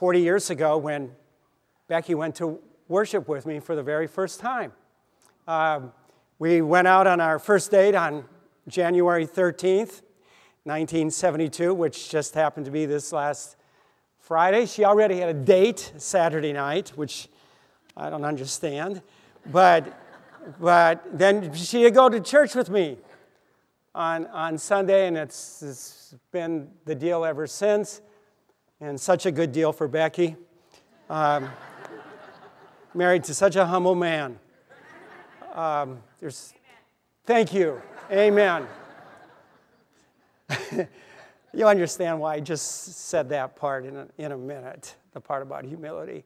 40 years ago when Becky went to worship with me for the very first time. Um, we went out on our first date on January 13th, 1972, which just happened to be this last Friday. She already had a date Saturday night, which I don't understand. But, but then she'd go to church with me on, on Sunday, and it's, it's been the deal ever since, and such a good deal for Becky. Um, married to such a humble man. Um, there's, thank you. Amen. you understand why I just said that part in a, in a minute, the part about humility.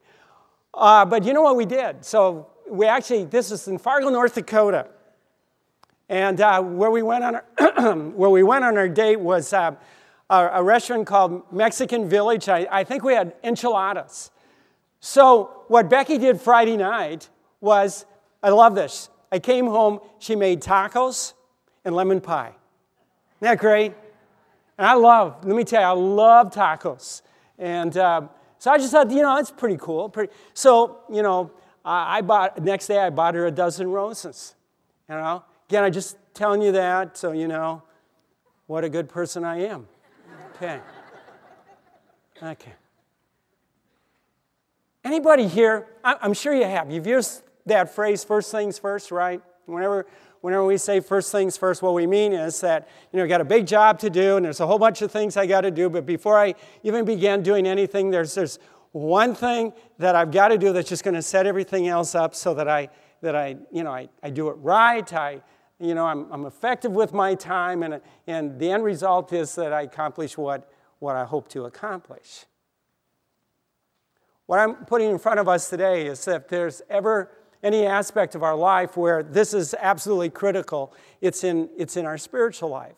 Uh, but you know what we did? So we actually, this is in Fargo, North Dakota. And uh, where, we went on our where we went on our date was uh, a, a, restaurant called Mexican Village. I, I think we had enchiladas. So what Becky did Friday night was, I love this. I came home, she made tacos and lemon pie. Isn't that great? And I love, let me tell you, I love tacos. And uh, so I just thought, you know, it's pretty cool. Pretty, so, you know, I, I bought, next day I bought her a dozen roses. You know, again, I'm just telling you that so you know what a good person I am. Okay. Okay. Anybody here, I'm sure you have, you've used that phrase, first things first, right? Whenever whenever we say first things first, what we mean is that, you know, I got a big job to do and there's a whole bunch of things I got to do, but before I even begin doing anything, there's, there's one thing that I've got to do that's just going to set everything else up so that I, that I, you know, I, I do it right. I, you know, I'm, I'm effective with my time, and, and the end result is that I accomplish what, what I hope to accomplish. What I'm putting in front of us today is that if there's ever any aspect of our life where this is absolutely critical, it's in, it's in our spiritual life.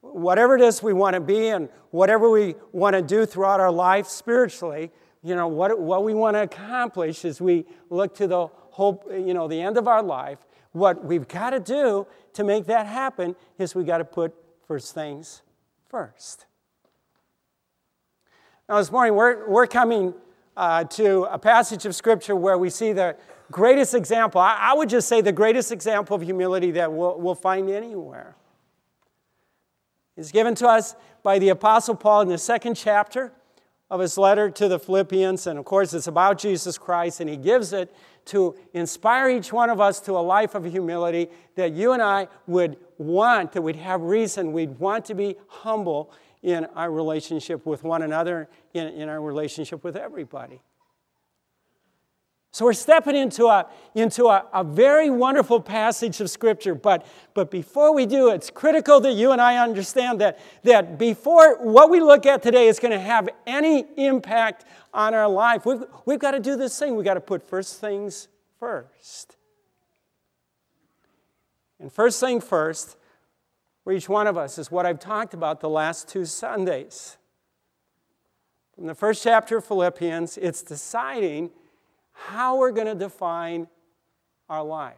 Whatever it is we want to be and whatever we want to do throughout our life spiritually, you know, what, what we want to accomplish as we look to the hope, you know, the end of our life, what we've got to do to make that happen is we've got to put first things first. Now, this morning we're, we're coming uh, to a passage of Scripture where we see the greatest example, I, I would just say the greatest example of humility that we'll, we'll find anywhere. Is given to us by the Apostle Paul in the second chapter of his letter to the Philippians. And of course, it's about Jesus Christ, and he gives it to inspire each one of us to a life of humility that you and I would want, that we'd have reason, we'd want to be humble in our relationship with one another, in, in our relationship with everybody. So we're stepping into a, into a, a, very wonderful passage of Scripture. But, but before we do, it's critical that you and I understand that, that before what we look at today is going to have any impact on our life, we've, we've got to do this thing. We've got to put first things first. And first thing first, for each one of us is what I've talked about the last two Sundays. In the first chapter of Philippians, it's deciding how we're going to define our life.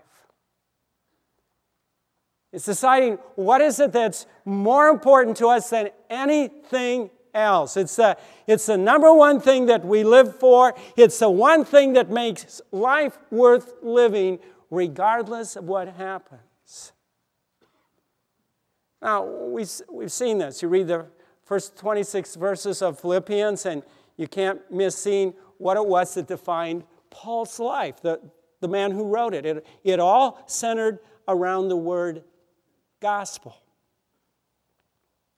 It's deciding what is it that's more important to us than anything else. It's the, it's the number one thing that we live for. It's the one thing that makes life worth living, regardless of what happens. Now, we, we've seen this. You read the first 26 verses of Philippians, and you can't miss seeing what it was that defined Paul's life, the, the man who wrote it. it. It all centered around the word gospel.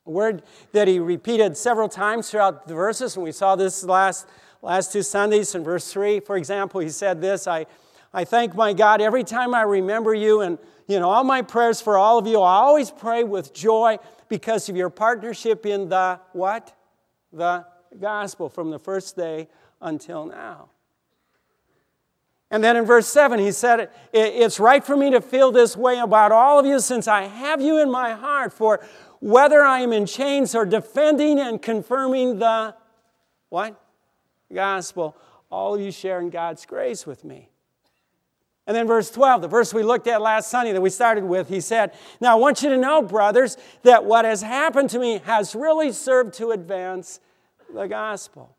A word that he repeated several times throughout the verses, and we saw this last, last two Sundays. In verse 3, for example, he said this I, I thank my God every time I remember you and you know, all my prayers for all of you, I always pray with joy because of your partnership in the what? The gospel from the first day until now. And then in verse 7, he said, It's right for me to feel this way about all of you since I have you in my heart. For whether I am in chains or defending and confirming the what? Gospel, all of you share in God's grace with me. And then verse 12, the verse we looked at last Sunday that we started with, he said, Now I want you to know, brothers, that what has happened to me has really served to advance the gospel.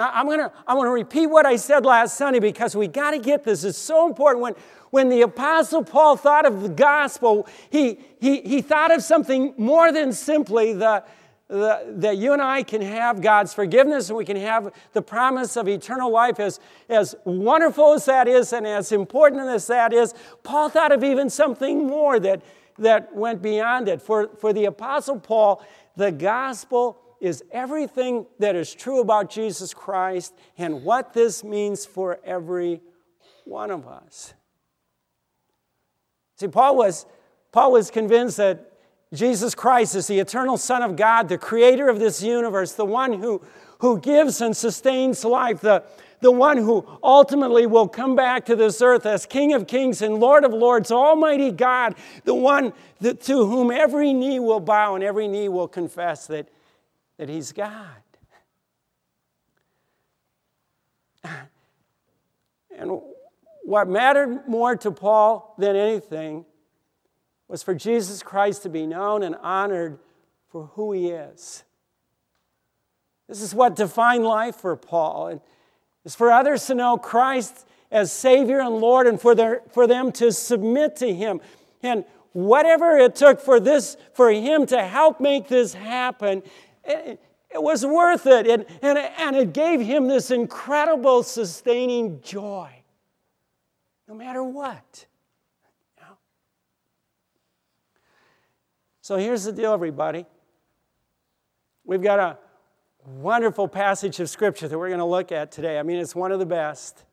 I'm going to I'm going to repeat what I said last Sunday because we got to get this. It's so important. When, when the Apostle Paul thought of the gospel, he, he, he thought of something more than simply the, the, that you and I can have God's forgiveness and we can have the promise of eternal life. As, as wonderful as that is and as important as that is, Paul thought of even something more that, that went beyond it. For, for the Apostle Paul, the gospel is everything that is true about Jesus Christ and what this means for every one of us. See, Paul was, Paul was convinced that Jesus Christ is the eternal Son of God, the creator of this universe, the one who, who gives and sustains life, the, the one who ultimately will come back to this earth as King of kings and Lord of lords, Almighty God, the one that, to whom every knee will bow and every knee will confess that, that He's God. And what mattered more to Paul than anything was for Jesus Christ to be known and honored for who he is. This is what defined life for Paul. And it's for others to know Christ as Savior and Lord and for, their, for them to submit to Him. And whatever it took for this, for Him to help make this happen, it, it was worth it. And, and, and it gave Him this incredible sustaining joy no matter what. So here's the deal, everybody. We've got a wonderful passage of Scripture that we're going to look at today. I mean, it's one of the best.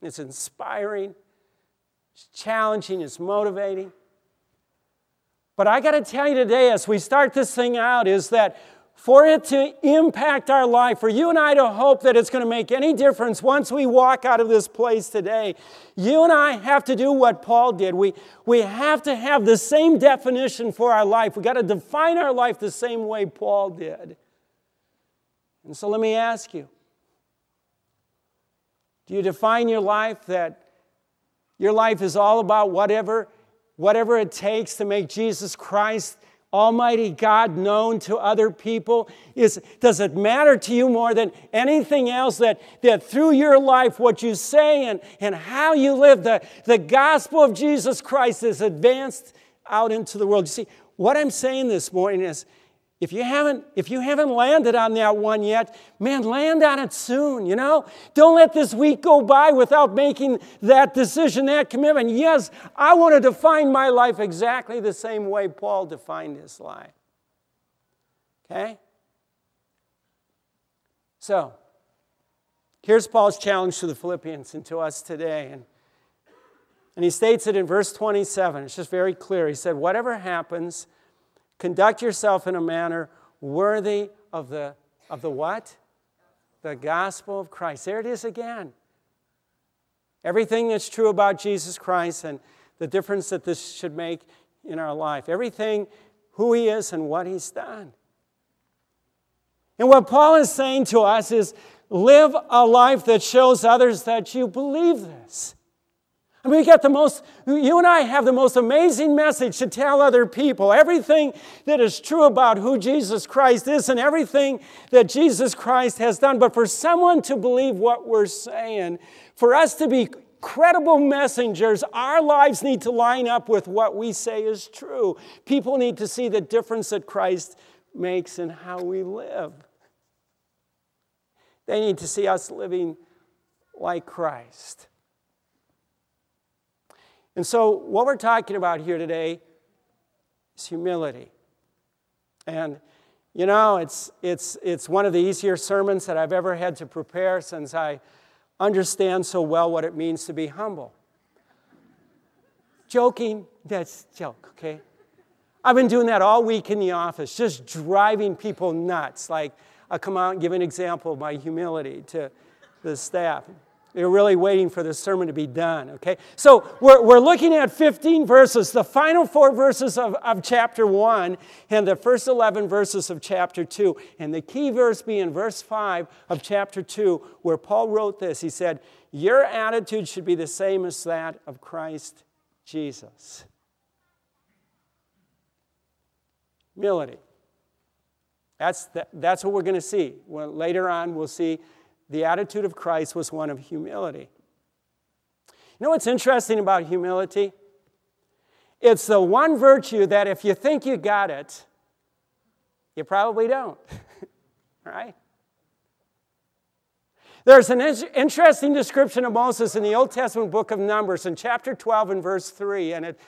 It's inspiring, it's challenging, it's motivating. But I got to tell you today, as we start this thing out, is that for it to impact our life, for you and I to hope that it's going to make any difference once we walk out of this place today, you and I have to do what Paul did. We, we have to have the same definition for our life. We've got to define our life the same way Paul did. And so let me ask you do you define your life that your life is all about whatever, whatever it takes to make Jesus Christ Almighty God known to other people? Is, does it matter to you more than anything else that, that through your life, what you say and, and how you live, the, the gospel of Jesus Christ is advanced out into the world? You see, what I'm saying this morning is if you haven't if you haven't landed on that one yet man land on it soon you know? Don't let this week go by without making that decision that commitment. Yes i want to define my life exactly the same way paul defined his life. Okay? So here's paul's challenge to the philippians and to us today and and he states it in verse 27 it's just very clear. He said whatever happens Conduct yourself in a manner worthy of the, of the what? The gospel of Christ. There it is again. Everything that's true about Jesus Christ and the difference that this should make in our life. Everything, who he is and what he's done. And what Paul is saying to us is live a life that shows others that you believe this. I mean, we got the most, you and I have the most amazing message to tell other people. Everything that is true about who Jesus Christ is and everything that Jesus Christ has done. But for someone to believe what we're saying, for us to be credible messengers, our lives need to line up with what we say is true. People need to see the difference that Christ makes in how we live. They need to see us living like Christ. And so, what we're talking about here today is humility. And, you know, it's, it's, it's one of the easier sermons that I've ever had to prepare since I understand so well what it means to be humble. Joking, that's joke, okay? I've been doing that all week in the office, just driving people nuts. Like, I'll come out and give an example of my humility to the staff. They're really waiting for the sermon to be done, okay? So we're, we're looking at 15 verses, the final four verses of, of chapter 1 and the first 11 verses of chapter 2. And the key verse being verse 5 of chapter 2, where Paul wrote this. He said, Your attitude should be the same as that of Christ Jesus. Humility. That's, the, that's what we're going to see. Well, later on, we'll see the attitude of Christ was one of humility. You know what's interesting about humility? It's the one virtue that if you think you got it, you probably don't. right? There's an interesting description of Moses in the Old Testament book of Numbers in chapter 12 and verse 3. And it,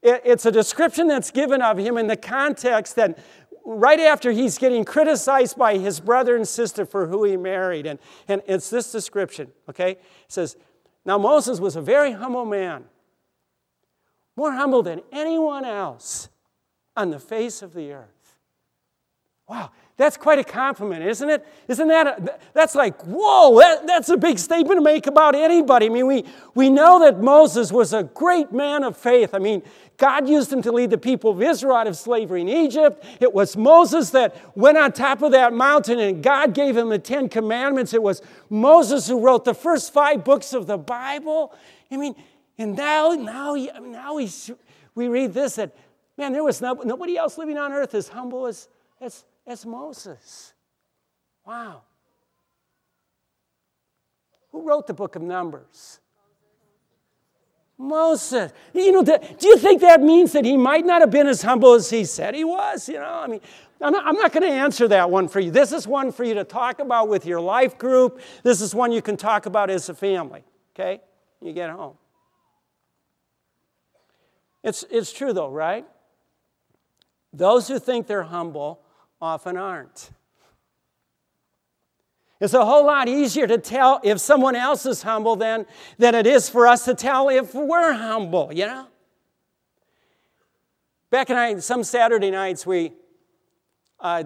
it, it's a description that's given of him in the context that right after he's getting criticized by his brother and sister for who he married. And, and it's this description, okay? It says, Now Moses was a very humble man, more humble than anyone else on the face of the earth. Wow, that's quite a compliment, isn't it? Isn't that, a, that's like, whoa, that, that's a big statement to make about anybody. I mean, we, we know that Moses was a great man of faith. I mean, God used him to lead the people of Israel out of slavery in Egypt. It was Moses that went on top of that mountain and God gave him the Ten Commandments. It was Moses who wrote the first five books of the Bible. I mean, and now, now, now we, we read this that, man, there was no, nobody else living on earth as humble as, as, as Moses. Wow. Who wrote the book of Numbers? Moses. You know, do you think that means that he might not have been as humble as he said he was? You know, I mean, I'm not, not going to answer that one for you. This is one for you to talk about with your life group. This is one you can talk about as a family, okay? You get home. It's, it's true, though, right? Those who think they're humble often aren't. It's a whole lot easier to tell if someone else is humble than, than it is for us to tell if we're humble, you know? Beck and I, some Saturday nights, we, uh,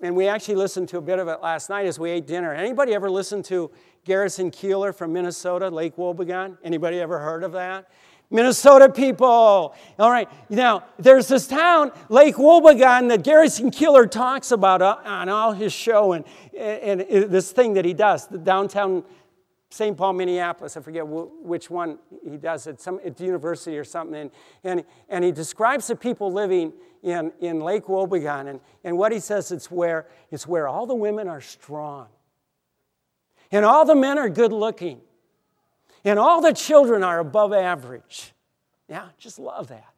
and we actually listened to a bit of it last night as we ate dinner. Anybody ever listened to Garrison Keillor from Minnesota, Lake Wobegon? Anybody ever heard of that? Minnesota people. All right, now there's this town, Lake Wobegon, that Garrison Keillor talks about uh, on all his show and, and, and this thing that he does, the downtown St. Paul, Minneapolis. I forget which one he does at some at the university or something. And, and, and he describes the people living in, in Lake Wobegon. And, and what he says it's where, it's where all the women are strong. And all the men are good looking. And all the children are above average. Yeah, just love that.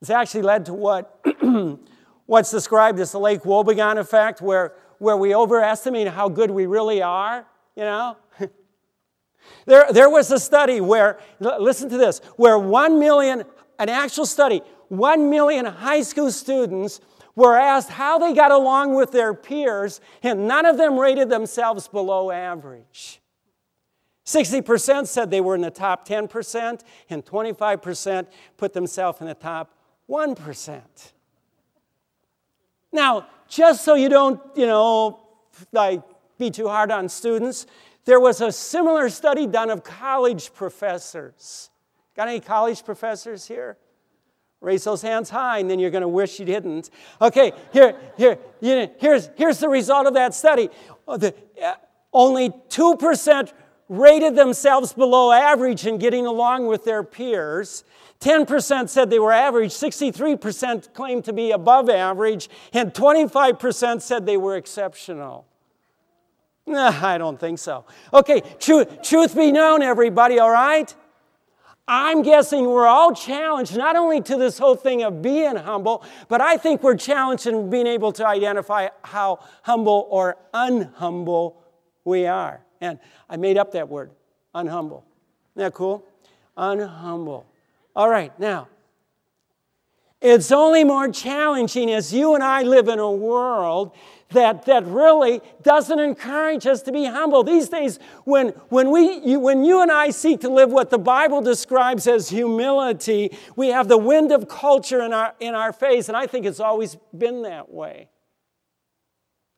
It's actually led to what, what's described as the Lake Wobegon effect, where, where we overestimate how good we really are, you know? there, there was a study where, listen to this, where one million, an actual study, one million high school students were asked how they got along with their peers, and none of them rated themselves below average. 60% said they were in the top 10%, and 25% put themselves in the top 1%. Now, just so you don't, you know, like be too hard on students, there was a similar study done of college professors. Got any college professors here? Raise those hands high, and then you're going to wish you didn't. Okay, here, here, here's, here's the result of that study. Uh, only 2% rated themselves below average in getting along with their peers. 10% said they were average, 63% claimed to be above average, and 25% said they were exceptional. Nah, I don't think so. Okay, truth, truth be known, everybody, all right? I'm guessing we're all challenged not only to this whole thing of being humble, but I think we're challenged in being able to identify how humble or unhumble we are. And I made up that word, unhumble. Isn't that cool? Unhumble. All right, now, it's only more challenging as you and I live in a world that, that really doesn't encourage us to be humble. These days, when, when, we, you, when you and I seek to live what the Bible describes as humility, we have the wind of culture in our, in our face, and I think it's always been that way.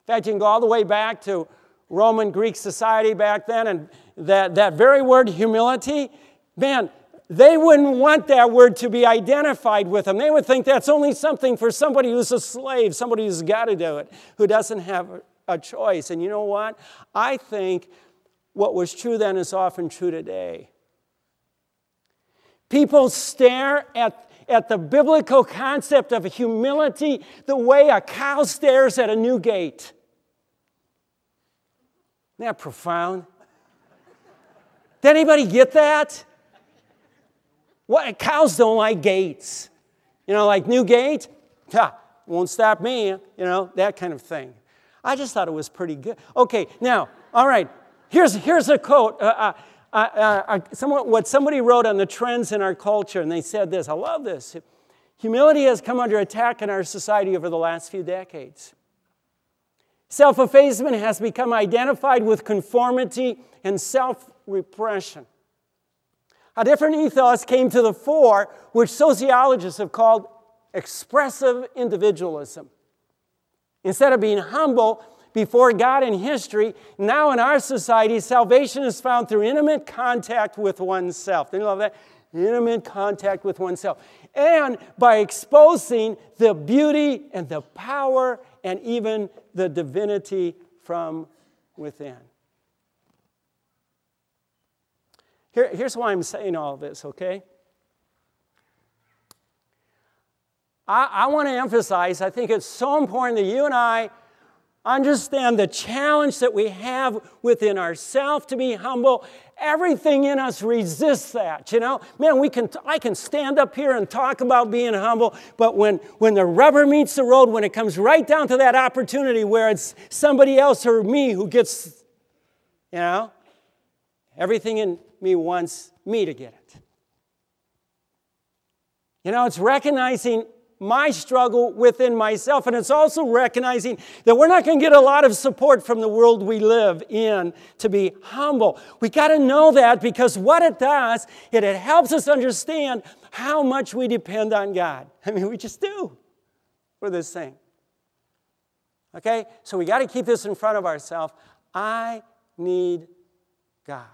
In fact, you can go all the way back to Roman Greek society back then, and that, that very word humility, man, they wouldn't want that word to be identified with them. They would think that's only something for somebody who's a slave, somebody who's got to do it, who doesn't have a choice. And you know what? I think what was true then is often true today. People stare at, at the biblical concept of humility the way a cow stares at a new gate. Isn't that profound? Did anybody get that? What cows don't like gates. You know, like new gate, ha, won't stop me, you know, that kind of thing. I just thought it was pretty good. Okay, now, all right, here's, here's a quote. Uh, uh, uh, uh, uh someone, what somebody wrote on the trends in our culture, and they said this I love this. Humility has come under attack in our society over the last few decades. Self effacement has become identified with conformity and self repression. A different ethos came to the fore, which sociologists have called expressive individualism. Instead of being humble before God in history, now in our society, salvation is found through intimate contact with oneself. Do you love that? Intimate contact with oneself. And by exposing the beauty and the power and even the divinity from within. Here, here's why I'm saying all this, okay? I, I want to emphasize, I think it's so important that you and I understand the challenge that we have within ourselves to be humble. Everything in us resists that, you know? Man, we can, I can stand up here and talk about being humble, but when, when the rubber meets the road, when it comes right down to that opportunity where it's somebody else or me who gets, you know, everything in me wants me to get it. You know, it's recognizing my struggle within myself. And it's also recognizing that we're not going to get a lot of support from the world we live in to be humble. We got to know that because what it does, it, it helps us understand how much we depend on God. I mean, we just do for this thing. Okay? So we got to keep this in front of ourselves. I need God.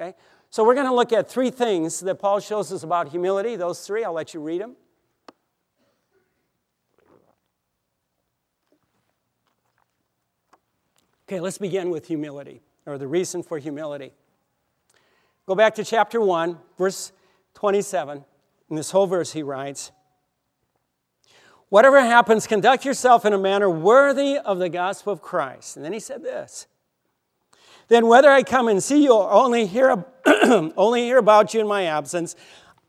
Okay? So we're going to look at three things that Paul shows us about humility. Those three, I'll let you read them. Okay, let's begin with humility, or the reason for humility. Go back to chapter 1, verse 27. In this whole verse, he writes, Whatever happens, conduct yourself in a manner worthy of the gospel of Christ. And then he said this Then whether I come and see you or only hear, only hear about you in my absence,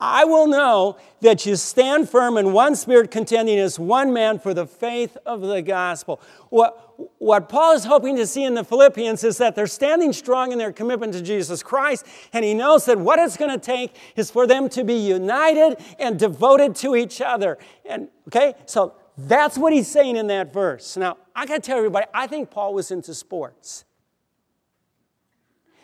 I will know that you stand firm in one spirit, contending as one man for the faith of the gospel. What, what Paul is hoping to see in the Philippians is that they're standing strong in their commitment to Jesus Christ, and he knows that what it's going to take is for them to be united and devoted to each other. And okay, so that's what he's saying in that verse. Now, I got to tell everybody, I think Paul was into sports.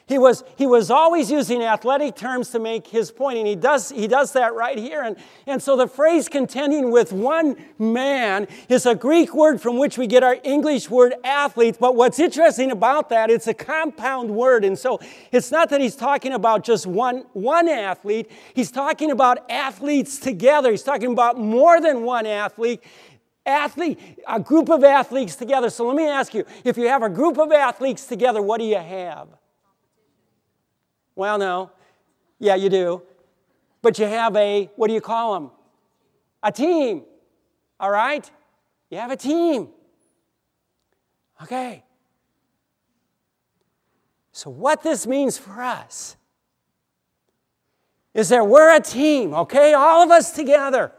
He was, he was always using athletic terms to make his point, and he does, he does that right here. And, and so the phrase contending with one man is a Greek word from which we get our English word athlete. But what's interesting about that, it's a compound word. And so it's not that he's talking about just one, one athlete, he's talking about athletes together. He's talking about more than one athlete athlete, a group of athletes together. So let me ask you if you have a group of athletes together, what do you have? Well, no. Yeah, you do. But you have a, what do you call them? A team. All right? You have a team. Okay. So, what this means for us is that we're a team, okay? All of us together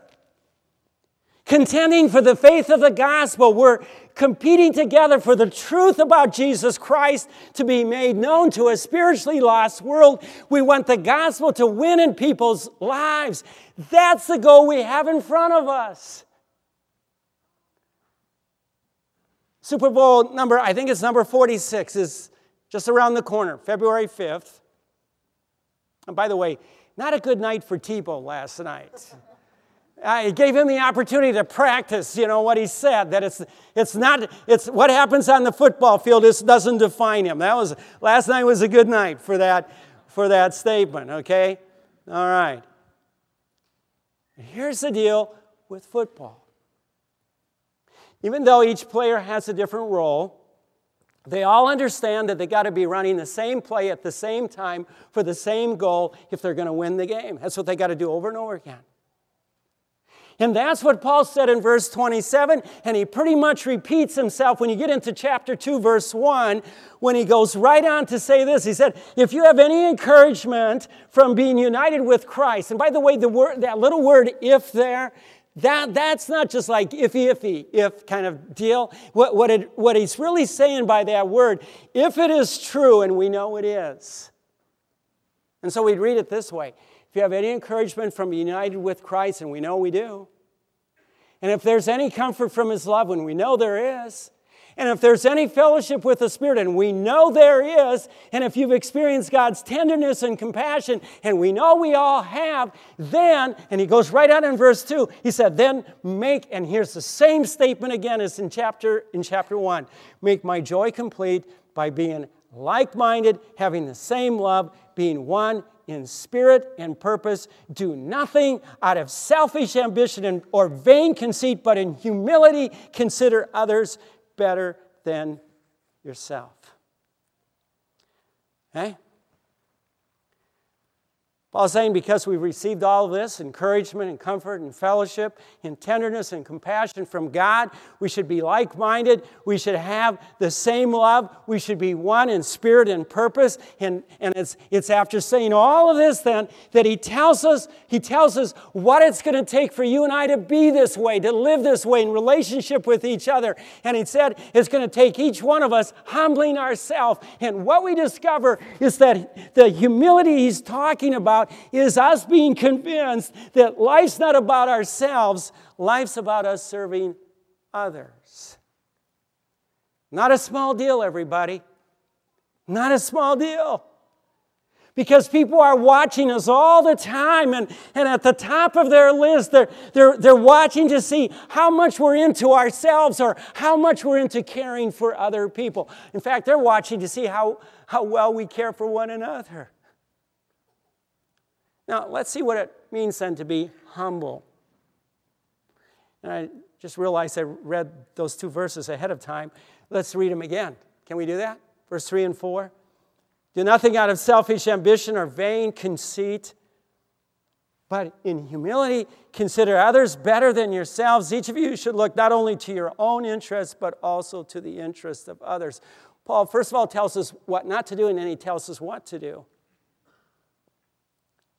contending for the faith of the gospel. We're competing together for the truth about Jesus Christ to be made known to a spiritually lost world. We want the gospel to win in people's lives. That's the goal we have in front of us. Super Bowl number, I think it's number 46, is just around the corner, February 5th. And by the way, not a good night for Tebow last night. I gave him the opportunity to practice, you know, what he said, that it's, it's not, it's what happens on the football field This doesn't define him. That was, last night was a good night for that, for that statement, okay? All right. Here's the deal with football. Even though each player has a different role, they all understand that they got to be running the same play at the same time for the same goal if they're going to win the game. That's what they got to do over and over again. And that's what Paul said in verse 27, and he pretty much repeats himself when you get into chapter 2, verse 1, when he goes right on to say this. He said, If you have any encouragement from being united with Christ, and by the way, the word, that little word if there, that, that's not just like iffy, iffy, if kind of deal. What, what, it, what he's really saying by that word, if it is true, and we know it is. And so we'd read it this way if you have any encouragement from united with Christ, and we know we do, and if there's any comfort from his love, and we know there is, and if there's any fellowship with the Spirit, and we know there is, and if you've experienced God's tenderness and compassion, and we know we all have, then, and he goes right on in verse 2, he said, then make, and here's the same statement again as in chapter, in chapter 1 make my joy complete by being like minded, having the same love, being one in spirit and purpose. Do nothing out of selfish ambition or vain conceit, but in humility consider others better than yourself. Okay? Paul's saying because we've received all of this encouragement and comfort and fellowship and tenderness and compassion from God, we should be like minded. We should have the same love. We should be one in spirit and purpose. And, and it's, it's after saying all of this then that he tells us, he tells us what it's going to take for you and I to be this way, to live this way in relationship with each other. And he said it's going to take each one of us humbling ourselves. And what we discover is that the humility he's talking about about is us being convinced that life's not about ourselves, life's about us serving others. Not a small deal, everybody. Not a small deal. Because people are watching us all the time, and, and at the top of their list, they're, they're, they're watching to see how much we're into ourselves or how much we're into caring for other people. In fact, they're watching to see how, how well we care for one another. Now, let's see what it means then to be humble. And I just realized I read those two verses ahead of time. Let's read them again. Can we do that? Verse 3 and 4. Do nothing out of selfish ambition or vain conceit, but in humility consider others better than yourselves. Each of you should look not only to your own interests, but also to the interests of others. Paul, first of all, tells us what not to do, and then he tells us what to do.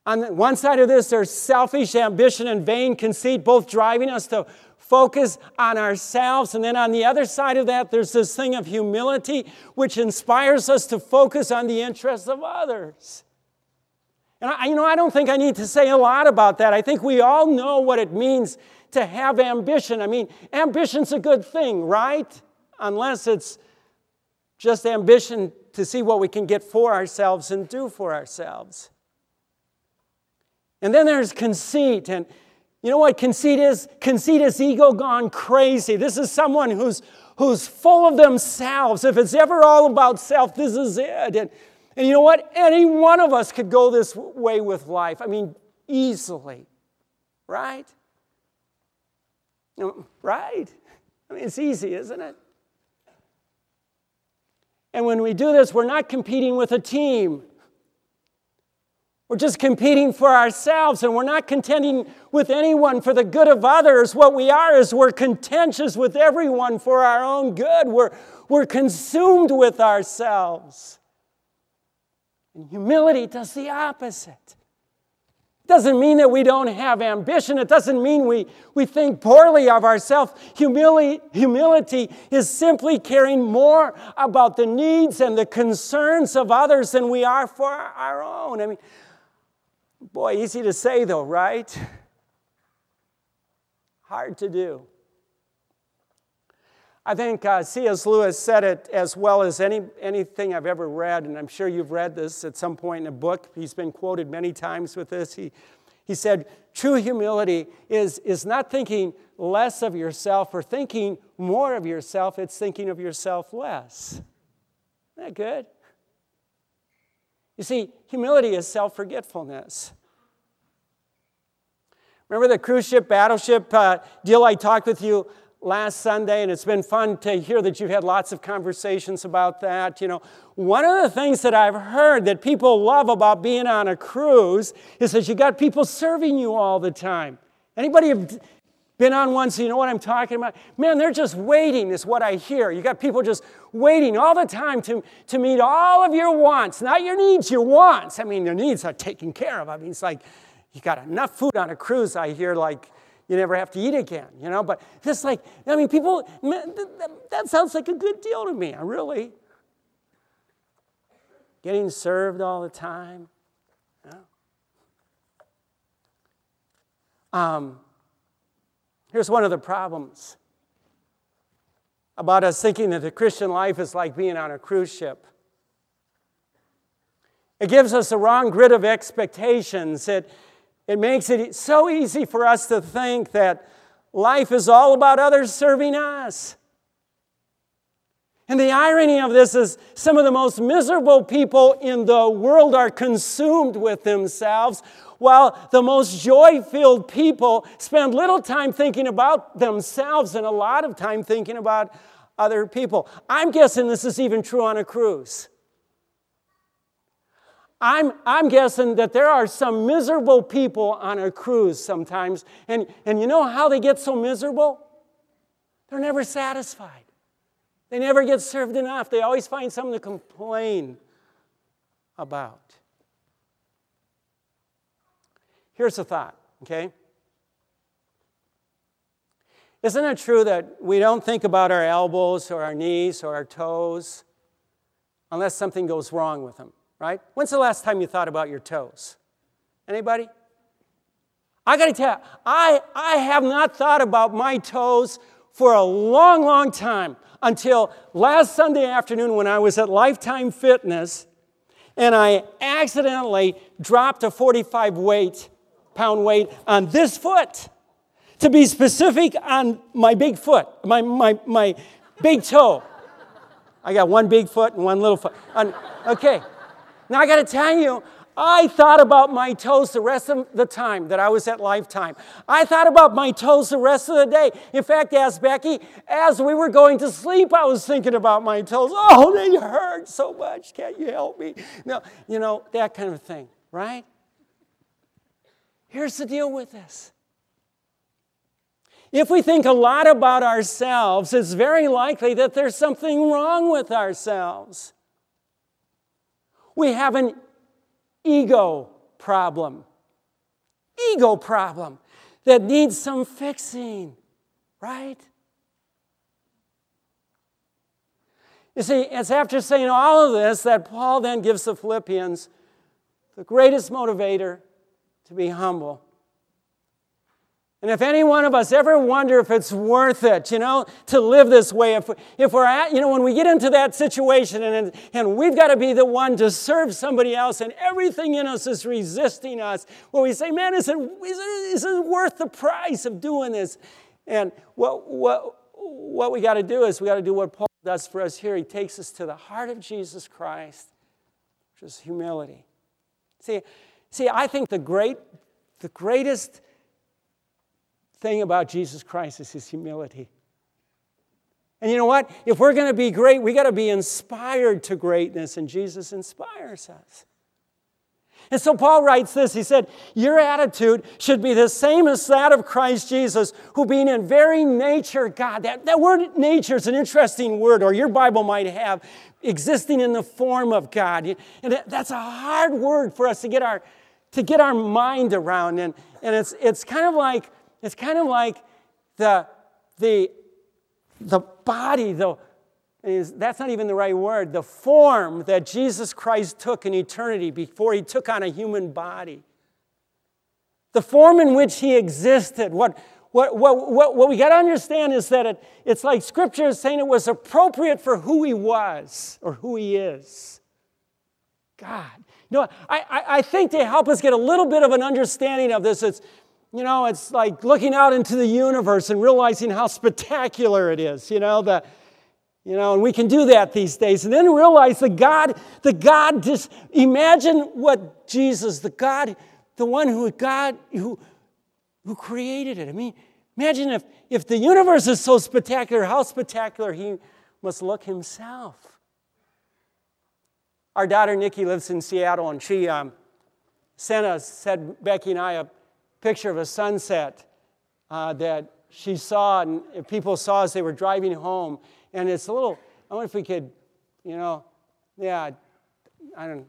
On one side of this, there's selfish ambition and vain conceit, both driving us to focus on ourselves. And then on the other side of that, there's this thing of humility, which inspires us to focus on the interests of others. And I, you know, I don't think I need to say a lot about that. I think we all know what it means to have ambition. I mean, ambition's a good thing, right? Unless it's just ambition to see what we can get for ourselves and do for ourselves. And then there's conceit. And you know what conceit is? Conceit is ego gone crazy. This is someone who's, who's full of themselves. If it's ever all about self, this is it. And, and you know what? Any one of us could go this way with life. I mean, easily. Right? Know, right? I mean, it's easy, isn't it? And when we do this, we're not competing with a team. We're just competing for ourselves and we're not contending with anyone for the good of others. What we are is we're contentious with everyone for our own good. We're, we're consumed with ourselves. And humility does the opposite. It doesn't mean that we don't have ambition. It doesn't mean we, we think poorly of ourselves. Humility, humility is simply caring more about the needs and the concerns of others than we are for our own. I mean, Boy, easy to say though, right? Hard to do. I think uh, C.S. Lewis said it as well as any, anything I've ever read, and I'm sure you've read this at some point in a book. He's been quoted many times with this. He, he said, True humility is, is not thinking less of yourself or thinking more of yourself, it's thinking of yourself less. Isn't that good? You see, humility is self forgetfulness. Remember the cruise ship, battleship uh, deal I talked with you last Sunday, and it's been fun to hear that you've had lots of conversations about that. You know, one of the things that I've heard that people love about being on a cruise is that you got people serving you all the time. Anybody have been on one, so you know what I'm talking about? Man, they're just waiting, is what I hear. You got people just waiting all the time to, to meet all of your wants, not your needs, your wants. I mean, your needs are taken care of. I mean, it's like you got enough food on a cruise, I hear, like you never have to eat again, you know? But just like, I mean, people, that sounds like a good deal to me, really. Getting served all the time. Um, here's one of the problems about us thinking that the Christian life is like being on a cruise ship. It gives us a wrong grid of expectations. It, it makes it so easy for us to think that life is all about others serving us. And the irony of this is some of the most miserable people in the world are consumed with themselves, while the most joy filled people spend little time thinking about themselves and a lot of time thinking about other people. I'm guessing this is even true on a cruise. I'm, I'm guessing that there are some miserable people on a cruise sometimes. And, and you know how they get so miserable? They're never satisfied. They never get served enough. They always find something to complain about. Here's a thought, okay? Isn't it true that we don't think about our elbows or our knees or our toes unless something goes wrong with them? Right? When's the last time you thought about your toes? Anybody? I got to tell you, I, I have not thought about my toes for a long, long time until last Sunday afternoon when I was at Lifetime Fitness and I accidentally dropped a 45 weight, pound weight on this foot. To be specific, on my big foot, my, my, my big toe. I got one big foot and one little foot. okay, now, I got to tell you, I thought about my toes the rest of the time that I was at Lifetime. I thought about my toes the rest of the day. In fact, asked Becky, as we were going to sleep, I was thinking about my toes. Oh, they hurt so much. Can't you help me? No, you know, that kind of thing, right? Here's the deal with this. If we think a lot about ourselves, it's very likely that there's something wrong with ourselves. We have an ego problem. Ego problem that needs some fixing, right? You see, it's after saying all of this that Paul then gives the Philippians the greatest motivator to be humble. And if any one of us ever wonder if it's worth it, you know, to live this way, if, if we're at, you know, when we get into that situation and, and we've got to be the one to serve somebody else and everything in us is resisting us, well, we say, man, is it, is it, is it worth the price of doing this? And what, what, what we got to do is we got to do what Paul does for us here. He takes us to the heart of Jesus Christ, which is humility. See, see I think the, great, the greatest thing about Jesus Christ is his humility. And you know what? If we're going to be great, we got to be inspired to greatness, and Jesus inspires us. And so Paul writes this He said, Your attitude should be the same as that of Christ Jesus, who being in very nature God. That, that word nature is an interesting word, or your Bible might have existing in the form of God. And that's a hard word for us to get our, to get our mind around. And, and it's, it's kind of like it's kind of like the, the, the body, the, is, that's not even the right word, the form that Jesus Christ took in eternity before he took on a human body. The form in which he existed. What, what, what, what, what we got to understand is that it, it's like Scripture is saying it was appropriate for who he was or who he is. God. You know, I, I, I think to help us get a little bit of an understanding of this, it's you know, it's like looking out into the universe and realizing how spectacular it is, you know, the, you know, and we can do that these days. And then realize the God, the God, just imagine what Jesus, the God, the one who God, who, who created it. I mean, imagine if, if the universe is so spectacular, how spectacular he must look himself. Our daughter Nikki lives in Seattle, and she um, sent us, said Becky and I, a picture of a sunset uh, that she saw, and people saw as they were driving home. And it's a little, I wonder if we could, you know, yeah, I don't,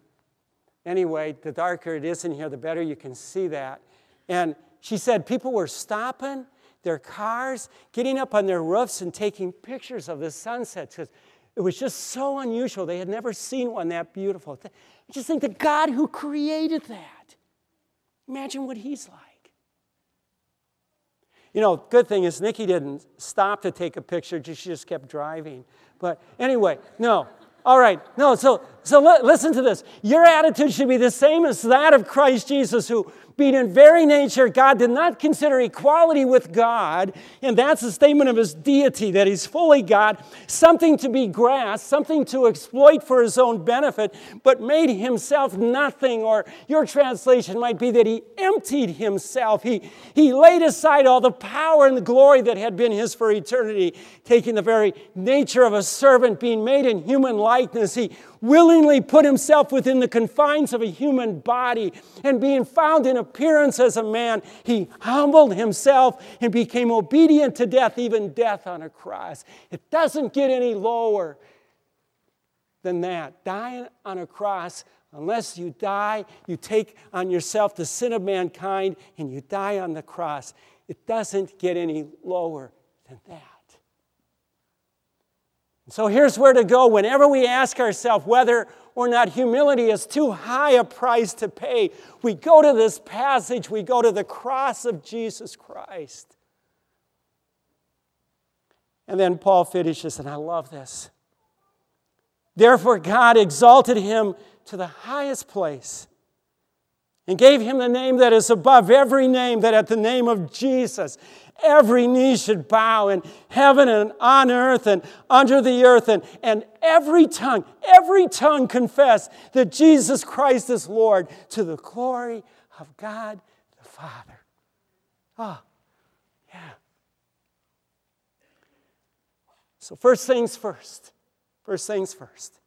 anyway, the darker it is in here, the better you can see that. And she said people were stopping their cars, getting up on their roofs and taking pictures of the sunset because it was just so unusual. They had never seen one that beautiful. Just think the God who created that, imagine what he's like. You know, good thing is Nikki didn't stop to take a picture, she just kept driving. But anyway, no. All right, no, so, so listen to this. Your attitude should be the same as that of Christ Jesus, who being in very nature, God did not consider equality with God, and that's a statement of his deity, that he's fully God, something to be grasped, something to exploit for his own benefit, but made himself nothing. Or your translation might be that he emptied himself. He, he laid aside all the power and the glory that had been his for eternity, taking the very nature of a servant, being made in human likeness. He willingly put himself within the confines of a human body, and being found in appearance as a man, he humbled himself and became obedient to death, even death on a cross. It doesn't get any lower than that. Dying on a cross, unless you die, you take on yourself the sin of mankind and you die on the cross. It doesn't get any lower than that. So here's where to go whenever we ask ourselves whether or not humility is too high a price to pay. We go to this passage, we go to the cross of Jesus Christ. And then Paul finishes, and I love this. Therefore, God exalted him to the highest place and gave him the name that is above every name, that at the name of Jesus, every knee should bow in heaven and on earth and under the earth, and, and every tongue, every tongue confess that Jesus Christ is Lord to the glory of God the Father. Oh, yeah. So, first things first. First things first.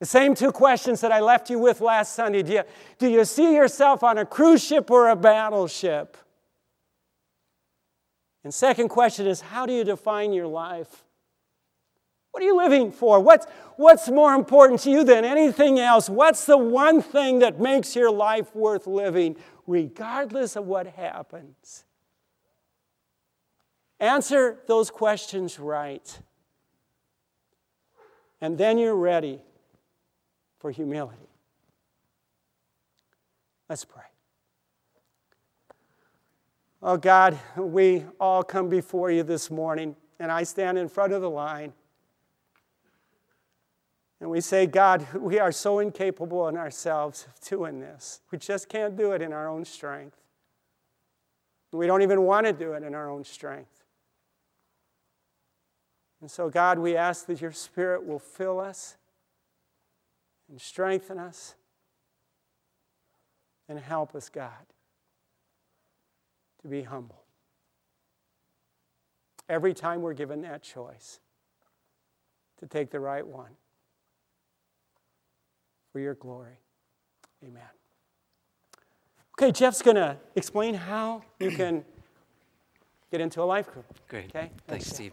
The same two questions that I left you with last Sunday. Do you, do you see yourself on a cruise ship or a battleship? And second question is how do you define your life? What are you living for? What's, what's more important to you than anything else? What's the one thing that makes your life worth living, regardless of what happens? Answer those questions right. And then you're ready for humility. Let's pray. Oh God, we all come before you this morning, and I stand in front of the line. And we say, God, we are so incapable in ourselves of doing this. We just can't do it in our own strength. We don't even want to do it in our own strength. And so, God, we ask that your Spirit will fill us and strengthen us and help us, God, to be humble. Every time we're given that choice to take the right one for your glory. Amen. Okay, Jeff's going to explain how you can get into a life group. Great. Okay? Thanks, Thanks Steve.